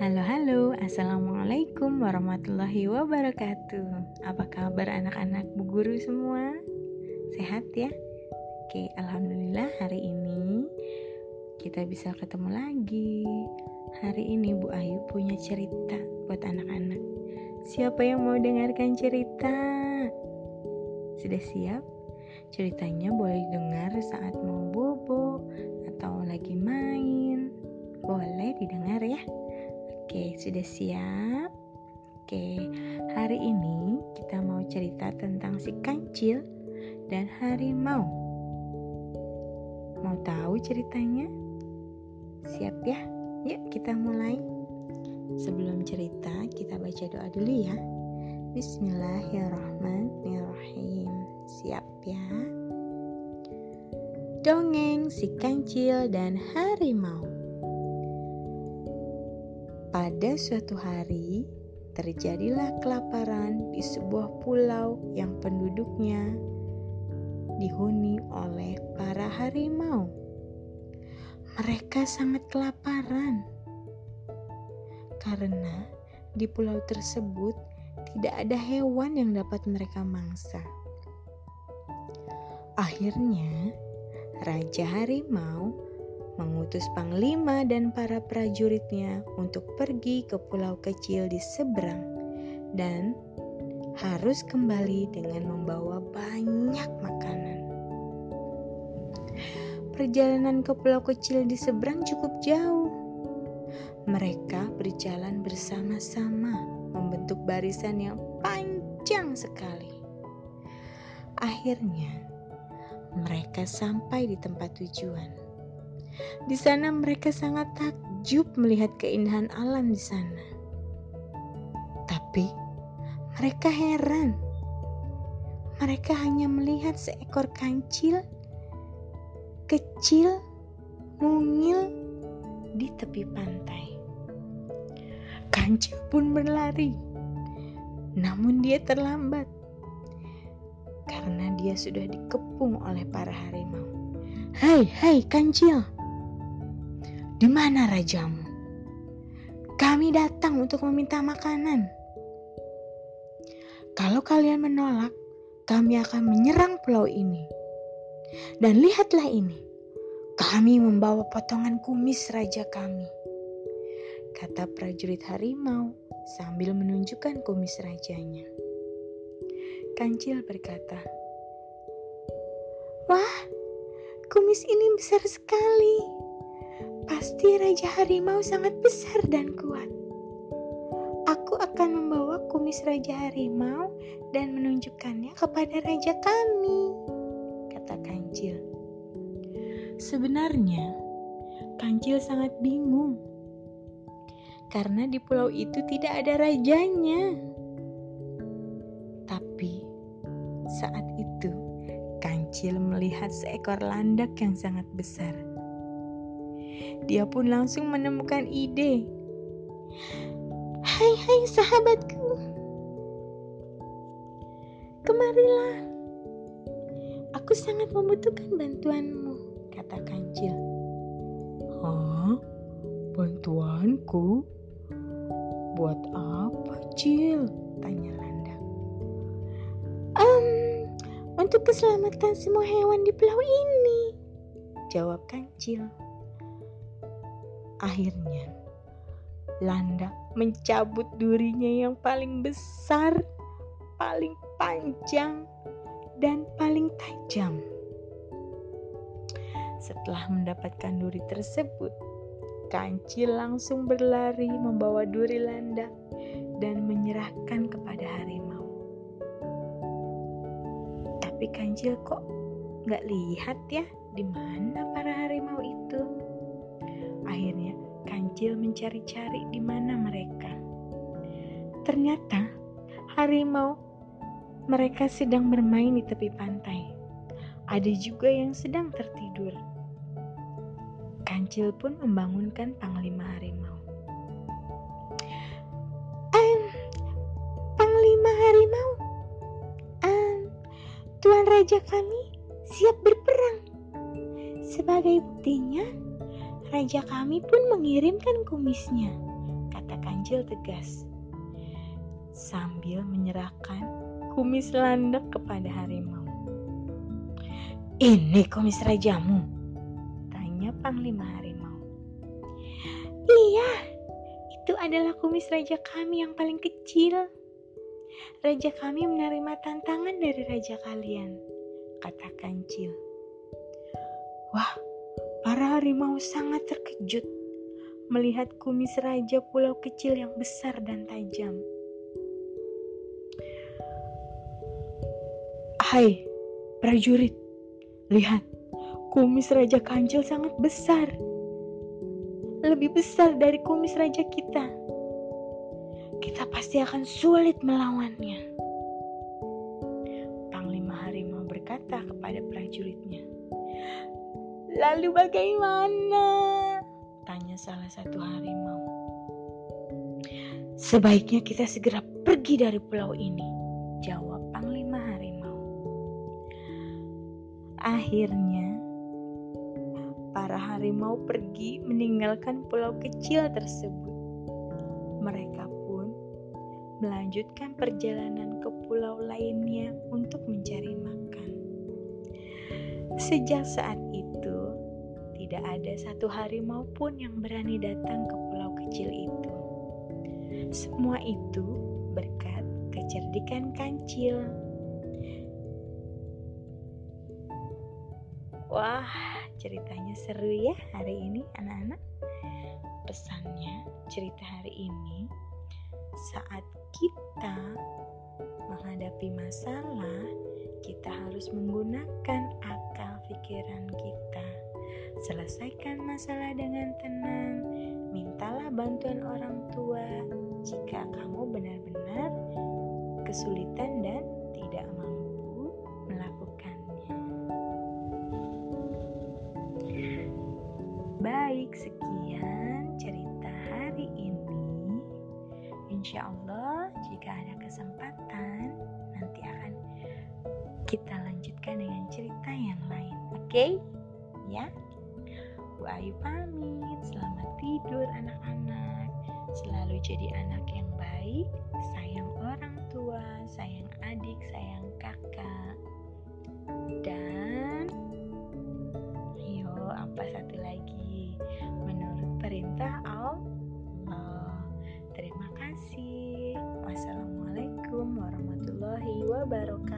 Halo halo, Assalamualaikum warahmatullahi wabarakatuh Apa kabar anak-anak bu guru semua? Sehat ya? Oke, Alhamdulillah hari ini kita bisa ketemu lagi Hari ini Bu Ayu punya cerita buat anak-anak Siapa yang mau dengarkan cerita? Sudah siap? Ceritanya boleh dengar saat mau bobo atau lagi main Boleh didengar ya Oke, sudah siap? Oke, hari ini kita mau cerita tentang si kancil dan harimau. Mau tahu ceritanya? Siap ya? Yuk kita mulai. Sebelum cerita, kita baca doa dulu ya. Bismillahirrahmanirrahim. Siap ya? Dongeng si kancil dan harimau. Pada suatu hari, terjadilah kelaparan di sebuah pulau yang penduduknya dihuni oleh para harimau. Mereka sangat kelaparan karena di pulau tersebut tidak ada hewan yang dapat mereka mangsa. Akhirnya, Raja Harimau mengutus panglima dan para prajuritnya untuk pergi ke pulau kecil di seberang dan harus kembali dengan membawa banyak makanan. Perjalanan ke pulau kecil di seberang cukup jauh. Mereka berjalan bersama-sama, membentuk barisan yang panjang sekali. Akhirnya, mereka sampai di tempat tujuan. Di sana mereka sangat takjub melihat keindahan alam di sana. Tapi mereka heran. Mereka hanya melihat seekor kancil kecil mungil di tepi pantai. Kancil pun berlari. Namun dia terlambat karena dia sudah dikepung oleh para harimau. Hai, hai kancil, di mana rajamu? Kami datang untuk meminta makanan. Kalau kalian menolak, kami akan menyerang pulau ini. Dan lihatlah ini, kami membawa potongan kumis raja kami. Kata prajurit harimau sambil menunjukkan kumis rajanya. Kancil berkata, Wah, kumis ini besar sekali. Pasti Raja Harimau sangat besar dan kuat. Aku akan membawa kumis Raja Harimau dan menunjukkannya kepada raja kami, kata Kancil. Sebenarnya, Kancil sangat bingung karena di pulau itu tidak ada rajanya. Tapi saat itu, Kancil melihat seekor landak yang sangat besar dia pun langsung menemukan ide. Hai hai sahabatku. Kemarilah. Aku sangat membutuhkan bantuanmu, kata Kancil. Hah? Bantuanku? Buat apa, Cil? Tanya Landak. Um, untuk keselamatan semua hewan di pulau ini, jawab Kancil. Akhirnya, Landak mencabut durinya yang paling besar, paling panjang, dan paling tajam. Setelah mendapatkan duri tersebut, Kancil langsung berlari membawa duri landak dan menyerahkan kepada harimau. Tapi Kancil kok nggak lihat ya di mana Kancil mencari-cari di mana mereka. Ternyata harimau mereka sedang bermain di tepi pantai. Ada juga yang sedang tertidur. Kancil pun membangunkan panglima harimau. Um, panglima harimau, um, Tuan Raja kami siap berperang. Sebagai buktinya, raja kami pun mengirimkan kumisnya, kata kancil tegas. Sambil menyerahkan kumis landak kepada harimau. Ini kumis rajamu? Tanya Panglima Harimau. Iya, itu adalah kumis raja kami yang paling kecil. Raja kami menerima tantangan dari raja kalian, kata Kancil. Wah, harimau sangat terkejut melihat kumis raja pulau kecil yang besar dan tajam. Hai, prajurit, lihat, kumis Raja Kancil sangat besar. Lebih besar dari kumis raja kita. Kita pasti akan sulit melawannya. Lalu bagaimana? Tanya salah satu harimau. Sebaiknya kita segera pergi dari pulau ini, jawab Panglima Harimau. Akhirnya, para harimau pergi meninggalkan pulau kecil tersebut. Mereka pun melanjutkan perjalanan ke pulau lainnya untuk mencari makan. Sejak saat itu, tidak ada satu harimau pun yang berani datang ke pulau kecil itu. Semua itu berkat kecerdikan kancil. Wah, ceritanya seru ya hari ini anak-anak. Pesannya cerita hari ini saat kita menghadapi masalah, kita harus menggunakan akal pikiran kita. Selesaikan masalah dengan tenang. Mintalah bantuan orang tua jika kamu benar-benar kesulitan dan tidak mampu melakukannya. Baik, sekian cerita hari ini. Insya Allah, jika ada kesempatan, nanti akan kita lanjutkan dengan cerita yang lain. Oke, okay? Ayu pamit, selamat tidur anak-anak. Selalu jadi anak yang baik, sayang orang tua, sayang adik, sayang kakak. Dan yo apa satu lagi? Menurut perintah Allah. Terima kasih. Wassalamualaikum warahmatullahi wabarakatuh.